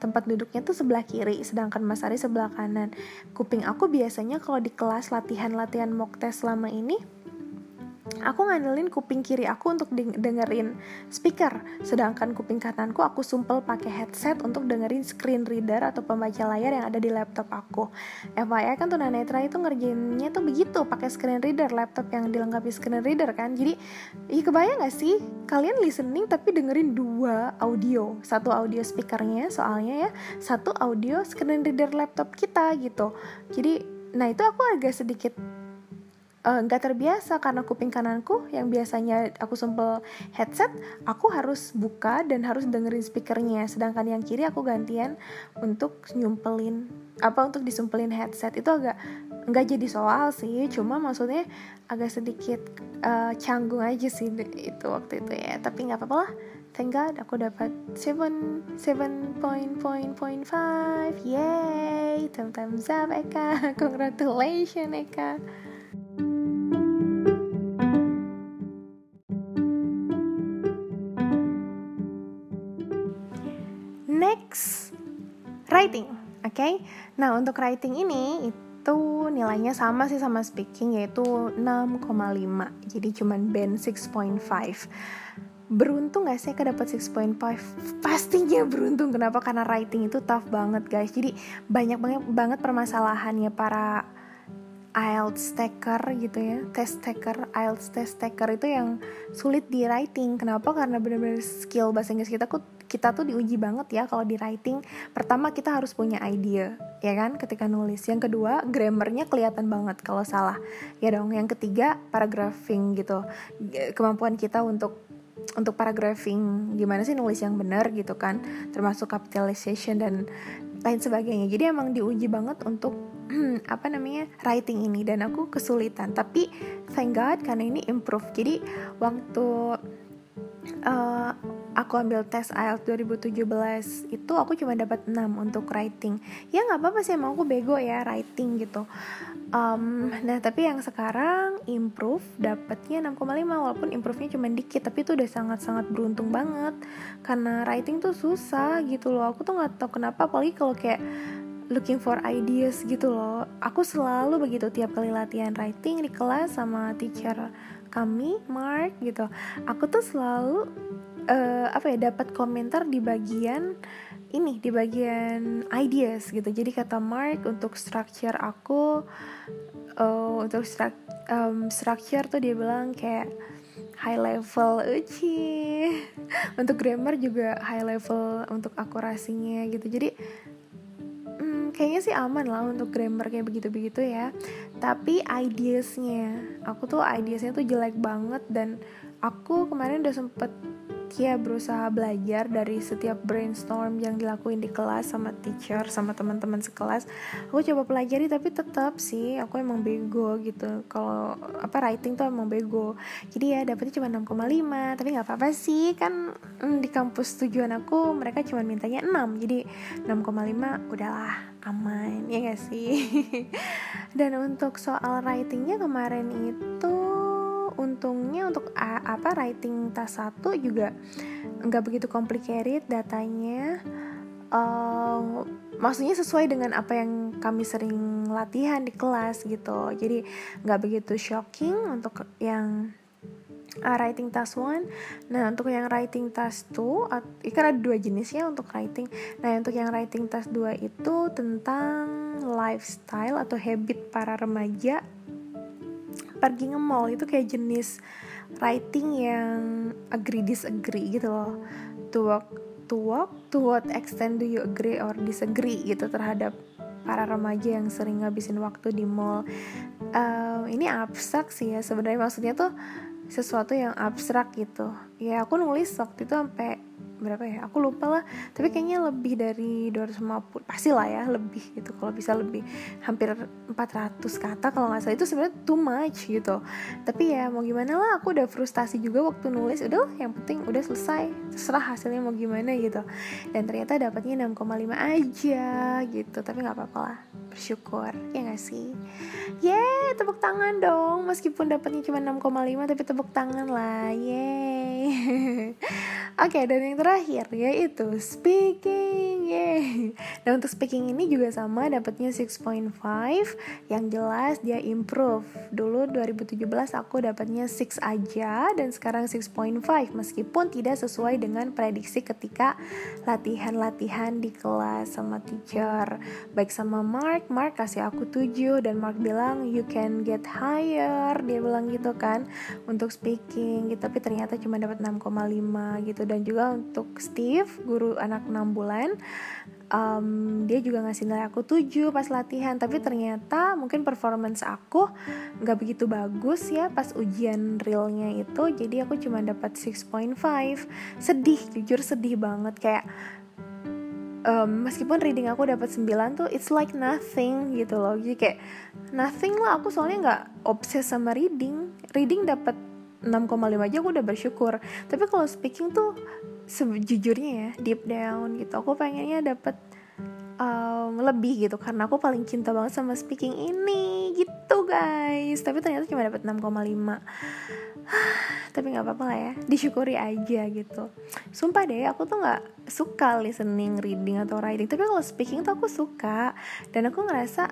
tempat duduknya tuh sebelah kiri sedangkan Mas Ari sebelah kanan. Kuping aku biasanya kalau di kelas latihan-latihan mock test selama ini aku ngandelin kuping kiri aku untuk dengerin speaker. Sedangkan kuping kananku aku sumpel pakai headset untuk dengerin screen reader atau pembaca layar yang ada di laptop aku. FYI kan tunanetra itu ngerjainnya tuh begitu pakai screen reader laptop yang dilengkapi screen reader kan. Jadi iya kebayang gak sih? Kalian listening tapi dengerin dua audio. Satu audio speakernya soalnya ya satu audio screen reader laptop kita gitu. Jadi nah itu aku agak sedikit nggak uh, terbiasa karena kuping kananku yang biasanya aku sumpel headset aku harus buka dan harus dengerin speakernya. Sedangkan yang kiri aku gantian untuk nyumpelin apa untuk disumpelin headset. Itu agak nggak jadi soal sih cuma maksudnya agak sedikit uh, canggung aja sih itu waktu itu ya. Tapi nggak apa-apa lah. Thank God aku dapat 7 7 point point point five. Yay! Thumbs up Eka. Congratulations Eka writing oke okay? nah untuk writing ini itu nilainya sama sih sama speaking yaitu 6,5 jadi cuman band 6.5 beruntung gak sih dapat 6.5 pastinya beruntung. Kenapa? Karena writing itu tough banget guys. Jadi banyak banget banget permasalahannya para IELTS taker gitu ya. Test taker IELTS test taker itu yang sulit di writing. Kenapa? Karena benar-benar skill bahasa Inggris kita kita tuh diuji banget ya kalau di writing. Pertama kita harus punya idea ya kan ketika nulis. Yang kedua grammarnya kelihatan banget kalau salah. Ya dong. Yang ketiga paragraphing gitu. Kemampuan kita untuk untuk paragraphing. Gimana sih nulis yang benar gitu kan? Termasuk capitalization dan lain sebagainya. Jadi emang diuji banget untuk apa namanya writing ini. Dan aku kesulitan. Tapi thank God karena ini improve. Jadi waktu uh, aku ambil tes IELTS 2017 itu aku cuma dapat 6 untuk writing. Ya nggak apa-apa sih emang aku bego ya writing gitu. Um, nah tapi yang sekarang improve dapatnya 6,5 walaupun improve-nya cuma dikit tapi itu udah sangat-sangat beruntung banget. Karena writing tuh susah gitu loh. Aku tuh nggak tahu kenapa apalagi kalau kayak looking for ideas gitu loh. Aku selalu begitu tiap kali latihan writing di kelas sama teacher kami Mark gitu. Aku tuh selalu uh, apa ya dapat komentar di bagian ini di bagian ideas gitu. Jadi kata Mark untuk structure aku uh, untuk stru um, structure tuh dia bilang kayak high level uci. Untuk grammar juga high level untuk akurasinya gitu. Jadi kayaknya sih aman lah untuk grammar kayak begitu-begitu ya. Tapi ideasnya aku tuh ideasnya tuh jelek banget dan aku kemarin udah sempet ya berusaha belajar dari setiap brainstorm yang dilakuin di kelas sama teacher sama teman-teman sekelas. Aku coba pelajari tapi tetap sih aku emang bego gitu. Kalau apa writing tuh emang bego. Jadi ya dapetnya cuma 6,5 tapi nggak apa-apa sih. Kan mm, di kampus tujuan aku mereka cuma mintanya 6 jadi 6,5 udahlah aman ya gak sih? Dan untuk soal writingnya kemarin itu untungnya untuk apa writing tas satu juga nggak begitu complicated datanya. Uh, maksudnya sesuai dengan apa yang kami sering latihan di kelas gitu. Jadi nggak begitu shocking untuk yang uh, writing task one. Nah, untuk yang writing task two, uh, kan ada dua jenis ya untuk writing. Nah, untuk yang writing task dua itu tentang lifestyle atau habit para remaja pergi nge-mall itu kayak jenis writing yang agree disagree gitu loh. To work to work to what extent do you agree or disagree gitu terhadap para remaja yang sering ngabisin waktu di mall. Uh, ini abstrak sih ya sebenarnya maksudnya tuh sesuatu yang abstrak gitu. Ya aku nulis waktu itu sampai berapa ya? Aku lupa lah. Tapi kayaknya lebih dari 250 pasti lah ya lebih gitu. Kalau bisa lebih hampir 400 kata kalau nggak salah. Itu sebenarnya too much gitu. Tapi ya mau gimana lah aku udah frustasi juga waktu nulis. Udah yang penting udah selesai. Terserah hasilnya mau gimana gitu. Dan ternyata dapatnya 6,5 aja gitu. Tapi nggak apa-apa lah. Bersyukur ya gak sih? Yeay tepuk tangan dong. Meskipun dapatnya cuma 6,5 tapi tepuk tangan lah. Yeay. Oke okay, dan yang terakhir terakhir yaitu speaking. Yeay. Dan untuk speaking ini juga sama dapatnya 6.5 yang jelas dia improve. Dulu 2017 aku dapatnya 6 aja dan sekarang 6.5 meskipun tidak sesuai dengan prediksi ketika latihan-latihan di kelas sama teacher. Baik sama Mark, Mark kasih aku 7 dan Mark bilang you can get higher. Dia bilang gitu kan untuk speaking gitu tapi ternyata cuma dapat 6,5 gitu dan juga untuk untuk Steve guru anak 6 bulan. Um, dia juga ngasih nilai aku 7 pas latihan tapi ternyata mungkin performance aku nggak begitu bagus ya pas ujian realnya itu. Jadi aku cuma dapat 6.5 sedih jujur sedih banget. Kayak um, meskipun reading aku dapat 9 tuh it's like nothing gitu loh. Jadi kayak nothing lah. Aku soalnya nggak obses sama reading. Reading dapat 6,5 aja aku udah bersyukur. Tapi kalau speaking tuh sejujurnya ya deep down gitu. Aku pengennya dapet um, lebih gitu karena aku paling cinta banget sama speaking ini gitu guys. Tapi ternyata cuma dapat 6,5 tapi nggak apa-apa lah ya disyukuri aja gitu. Sumpah deh aku tuh nggak suka listening reading atau writing. Tapi kalau speaking tuh aku suka. Dan aku ngerasa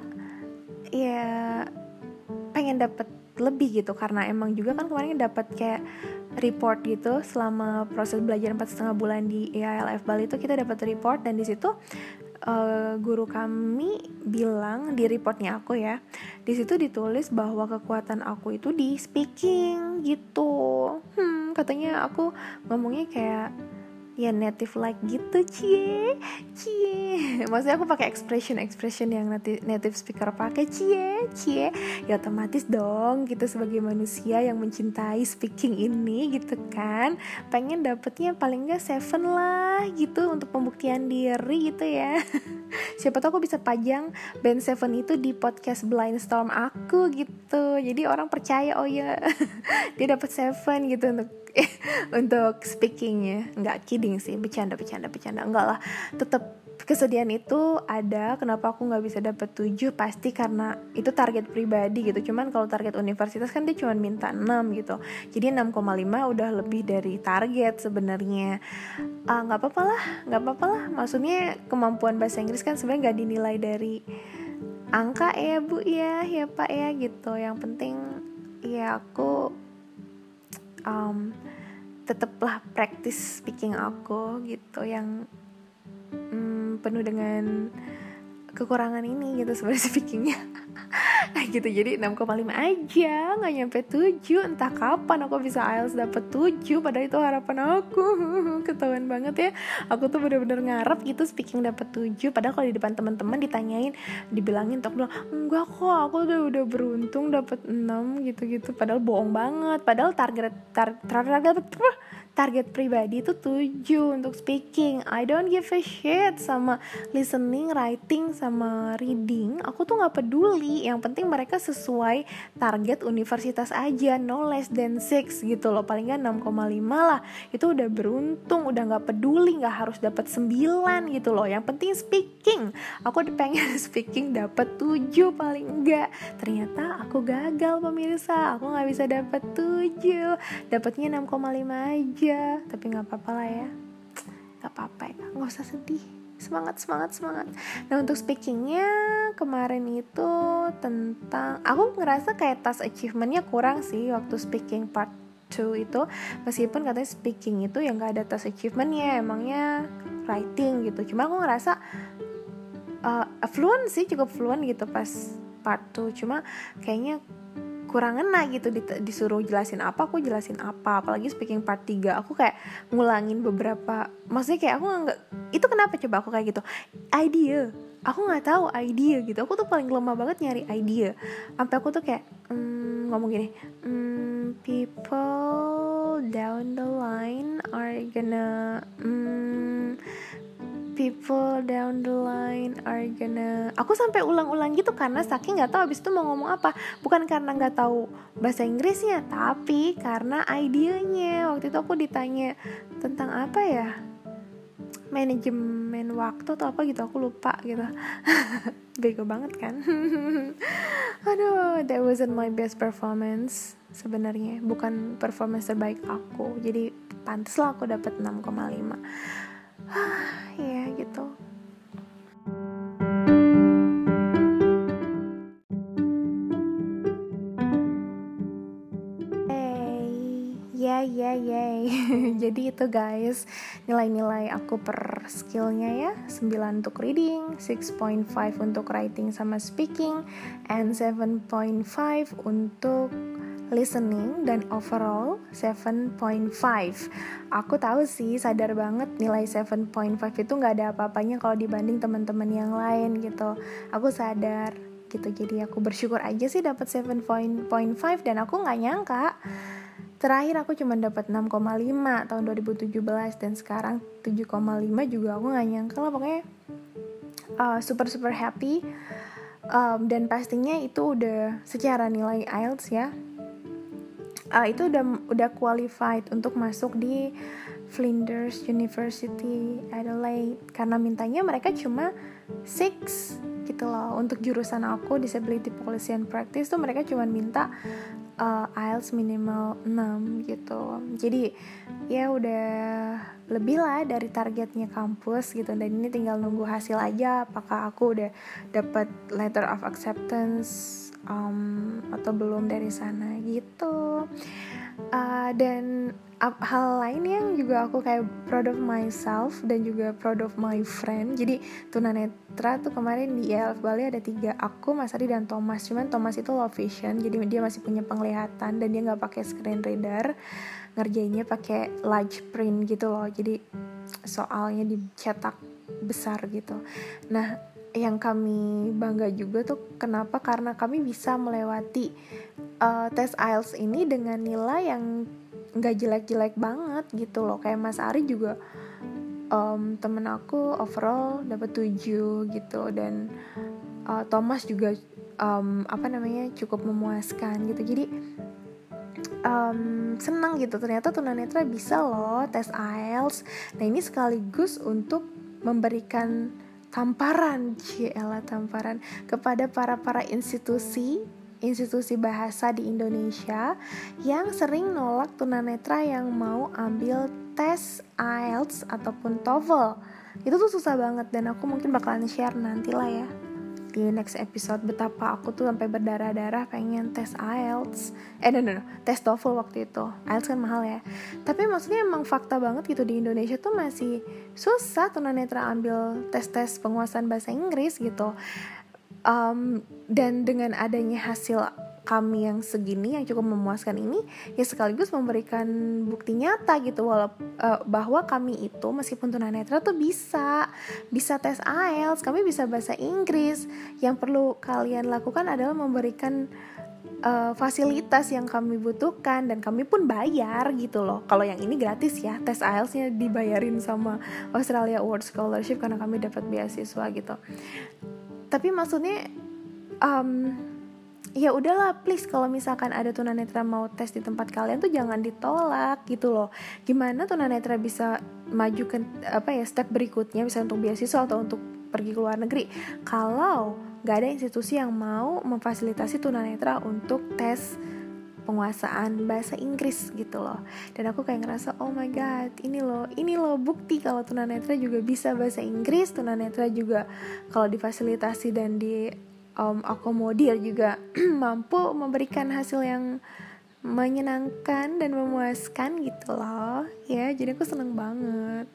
ya pengen dapet lebih gitu. Karena emang juga kan kemarin dapat kayak report gitu selama proses belajar empat setengah bulan di EILF Bali itu kita dapat report. Dan di situ uh, guru kami bilang di reportnya aku ya di situ ditulis bahwa kekuatan aku itu di speaking gitu. Hmm katanya aku ngomongnya kayak ya native like gitu cie. Cie. Maksudnya aku pakai expression expression yang native, native speaker pakai cie cie. Ya otomatis dong gitu sebagai manusia yang mencintai speaking ini gitu kan. Pengen dapetnya paling gak seven lah gitu untuk pembuktian diri gitu ya. Siapa tahu aku bisa pajang band seven itu di podcast blind storm aku gitu. Jadi orang percaya oh ya dia dapat seven gitu untuk untuk speakingnya. Nggak kidding sih bercanda bercanda bercanda. Enggak lah tetap kesedihan itu ada kenapa aku nggak bisa dapat 7 pasti karena itu target pribadi gitu. Cuman kalau target universitas kan dia cuma minta 6 gitu. Jadi 6,5 udah lebih dari target sebenarnya. Ah, nggak uh, apa-apa lah nggak apa-apa lah. Maksudnya kemampuan bahasa Inggris kan sebenarnya nggak dinilai dari angka ya bu ya ya pak ya gitu. Yang penting ya aku um, tetaplah praktis speaking aku gitu. Yang um, penuh dengan kekurangan ini gitu sebenarnya speakingnya. Gitu. Jadi 6,5 aja nggak nyampe 7 entah kapan aku bisa IELTS dapet 7 padahal itu harapan aku. Ketahuan banget ya. Aku tuh bener-bener ngarep gitu speaking dapet 7 padahal kalau di depan teman-teman ditanyain dibilangin tuh bilang enggak kok aku udah udah beruntung dapet 6 gitu-gitu. Padahal bohong banget. Padahal target tar, target target target pribadi itu 7 untuk speaking. I don't give a shit sama listening, writing, sama reading. Aku tuh nggak peduli. Yang penting mereka sesuai target universitas aja. No less than 6 gitu loh. Paling nggak 6,5 lah. Itu udah beruntung. Udah nggak peduli. Nggak harus dapat 9 gitu loh. Yang penting speaking. Aku udah pengen speaking dapat 7 paling enggak ternyata aku gagal pemirsa. Aku nggak bisa dapat 7 dapatnya 6,5 aja aja tapi nggak apa-apa lah ya. Nggak apa-apa ya nggak usah sedih. Semangat semangat semangat. Nah untuk speakingnya kemarin itu tentang aku ngerasa kayak task achievementnya kurang sih waktu speaking part 2 itu. Meskipun katanya speaking itu yang gak ada tes achievementnya emangnya writing gitu. Cuma aku ngerasa uh, fluent sih cukup fluent gitu pas part 2 cuma kayaknya kurang ngena gitu disuruh jelasin apa aku jelasin apa. Apalagi speaking part 3 aku kayak ngulangin beberapa maksudnya kayak aku nggak itu kenapa coba aku kayak gitu? Idea. Aku nggak tahu idea gitu. Aku tuh paling lemah banget nyari idea. Sampai aku tuh kayak mm, ngomong gini mm, people down the line are gonna mm, people down the line are gonna aku sampai ulang-ulang gitu karena saking nggak tahu abis itu mau ngomong apa. Bukan karena nggak tahu bahasa Inggrisnya tapi karena idenya. Waktu itu aku ditanya tentang apa ya? Manajemen waktu atau apa gitu aku lupa gitu. Bego banget kan? Aduh that wasn't my best performance sebenarnya. Bukan performance terbaik aku. Jadi pantas lah aku dapat 6,5 ya gitu. Ya ya ya jadi itu guys nilai-nilai aku per skillnya ya. 9 untuk reading 6.5 untuk writing sama speaking and 7.5 untuk listening dan overall 7.5 aku tahu sih sadar banget nilai 7.5 itu nggak ada apa-apanya kalau dibanding teman-teman yang lain gitu. Aku sadar gitu jadi aku bersyukur aja sih dapat 7.5 dan aku nggak nyangka. Terakhir aku cuma dapat 6,5 tahun 2017 dan sekarang 7,5 juga aku nggak nyangka lah pokoknya uh, super super happy. Um, dan pastinya itu udah secara nilai IELTS ya uh, itu udah udah qualified untuk masuk di Flinders University Adelaide. Karena mintanya mereka cuma six gitu loh. Untuk jurusan aku disability policy and practice tuh mereka cuma minta uh, IELTS minimal 6 gitu. Jadi ya udah lebih lah dari targetnya kampus gitu. Dan ini tinggal nunggu hasil aja apakah aku udah dapat letter of acceptance um, atau belum dari sana gitu. Uh, dan hal lain yang juga aku kayak proud of myself dan juga proud of my friend. Jadi tunanetra tuh kemarin di ELF Bali ada tiga aku Mas Adi dan Thomas. Cuman Thomas itu low vision jadi dia masih punya penglihatan dan dia nggak pakai screen reader ngerjainnya pakai large print gitu loh. Jadi soalnya dicetak besar gitu. Nah yang kami bangga juga tuh kenapa? Karena kami bisa melewati uh, tes IELTS ini dengan nilai yang nggak jelek-jelek banget gitu loh. Kayak Mas Ari juga um, temen aku overall dapat 7 gitu. Dan uh, Thomas juga um, apa namanya cukup memuaskan gitu. Jadi um, senang gitu. Ternyata tunanetra bisa loh tes IELTS nah ini sekaligus untuk memberikan tamparan Ciela tamparan kepada para para institusi institusi bahasa di Indonesia yang sering nolak tunanetra yang mau ambil tes IELTS ataupun TOEFL. Itu tuh susah banget dan aku mungkin bakalan share nanti lah ya. Di next episode betapa aku tuh sampai berdarah-darah pengen tes IELTS. Eh no, no no tes TOEFL waktu itu. IELTS kan mahal ya. Tapi maksudnya emang fakta banget gitu di Indonesia tuh masih susah tunanetra ambil tes-tes penguasaan bahasa Inggris gitu um, dan dengan adanya hasil kami yang segini yang cukup memuaskan ini ya sekaligus memberikan bukti nyata gitu walaupun uh, bahwa kami itu meskipun tunanetra tuh bisa bisa tes IELTS kami bisa bahasa Inggris yang perlu kalian lakukan adalah memberikan uh, fasilitas yang kami butuhkan dan kami pun bayar gitu loh. Kalau yang ini gratis ya, tes IELTS-nya dibayarin sama Australia Award Scholarship karena kami dapat beasiswa gitu. Tapi maksudnya um, ya udahlah please kalau misalkan ada tunanetra mau tes di tempat kalian tuh jangan ditolak gitu loh. Gimana tunanetra bisa maju ke apa ya step berikutnya? Bisa untuk beasiswa atau untuk pergi ke luar negeri. Kalau nggak ada institusi yang mau memfasilitasi tunanetra untuk tes penguasaan bahasa Inggris gitu loh. Dan aku kayak ngerasa oh my god ini loh ini loh bukti kalau tunanetra juga bisa bahasa Inggris tunanetra juga kalau difasilitasi dan di um, akomodir juga mampu memberikan hasil yang menyenangkan dan memuaskan gitu loh. Ya jadi aku seneng banget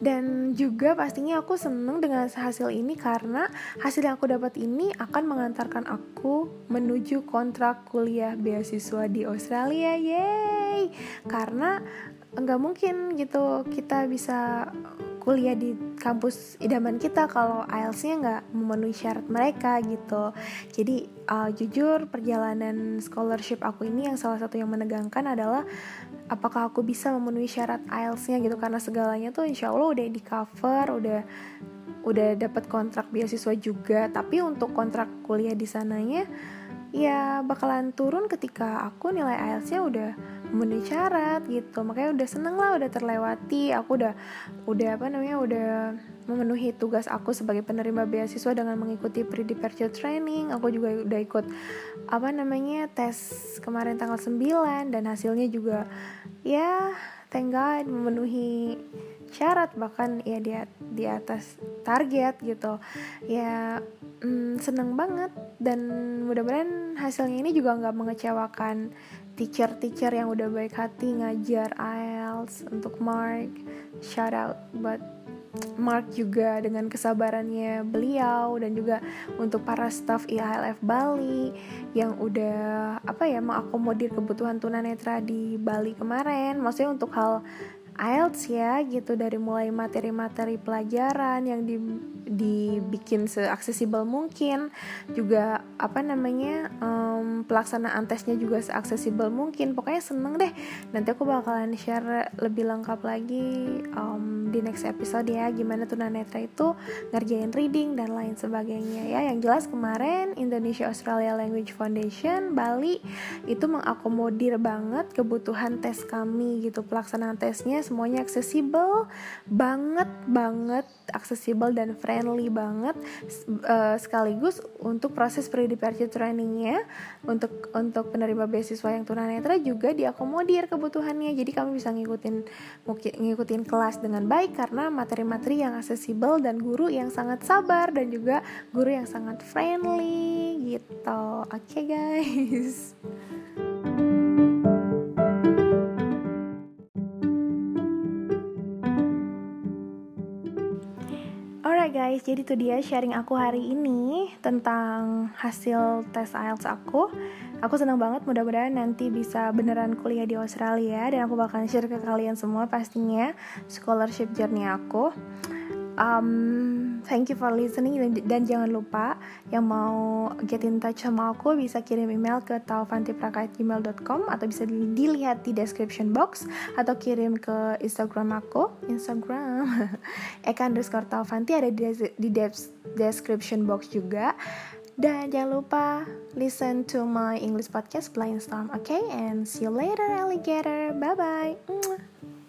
dan juga pastinya aku seneng dengan hasil ini karena hasil yang aku dapat ini akan mengantarkan aku menuju kontrak kuliah beasiswa di Australia yay karena nggak mungkin gitu kita bisa kuliah di kampus idaman kita kalau IELTS-nya nggak memenuhi syarat mereka gitu. Jadi uh, jujur perjalanan scholarship aku ini yang salah satu yang menegangkan adalah apakah aku bisa memenuhi syarat IELTS-nya gitu karena segalanya tuh insya Allah udah di cover, udah udah dapat kontrak beasiswa juga. Tapi untuk kontrak kuliah di sananya ya bakalan turun ketika aku nilai IELTS-nya udah memenuhi syarat gitu. Makanya udah seneng lah udah terlewati. Aku udah udah apa namanya udah memenuhi tugas aku sebagai penerima beasiswa dengan mengikuti pre-departure training. Aku juga udah ikut apa namanya tes kemarin tanggal 9 dan hasilnya juga ya thank God memenuhi syarat. Bahkan ya di di atas target gitu. Ya mm, seneng banget. Dan mudah-mudahan hasilnya ini juga nggak mengecewakan teacher-teacher yang udah baik hati ngajar IELTS untuk Mark. Shout out buat Mark juga dengan kesabarannya beliau dan juga untuk para staff IHLF Bali yang udah apa ya mengakomodir kebutuhan tunanetra di Bali kemarin. Maksudnya untuk hal IELTS ya gitu. Dari mulai materi-materi pelajaran yang di, dibikin seaksesibel mungkin. Juga apa namanya um, pelaksanaan tesnya juga seaksesibel mungkin. Pokoknya seneng deh. Nanti aku bakalan share lebih lengkap lagi um, di next episode ya. Gimana tunanetra itu ngerjain reading dan lain sebagainya ya. Yang jelas kemarin Indonesia Australia Language Foundation Bali itu mengakomodir banget kebutuhan tes kami gitu. Pelaksanaan tesnya semuanya aksesibel banget banget aksesibel dan friendly banget. Uh, sekaligus untuk proses pre-departure trainingnya untuk untuk penerima beasiswa yang tunanetra juga diakomodir kebutuhannya. Jadi kami bisa ngikutin ngikutin kelas dengan baik karena materi-materi yang aksesibel dan guru yang sangat sabar dan juga guru yang sangat friendly gitu. Oke okay, guys Guys, jadi itu dia sharing aku hari ini tentang hasil tes IELTS aku. Aku senang banget, mudah-mudahan nanti bisa beneran kuliah di Australia dan aku bakal share ke kalian semua pastinya scholarship journey aku um, thank you for listening dan, dan jangan lupa yang mau get in touch sama aku bisa kirim email ke taufantiprakait@gmail.com atau bisa dilihat di description box atau kirim ke Instagram aku Instagram Eka underscore Taufanti ada di, di description box juga dan jangan lupa listen to my English podcast Blind Storm, okay? And see you later, alligator. Bye bye.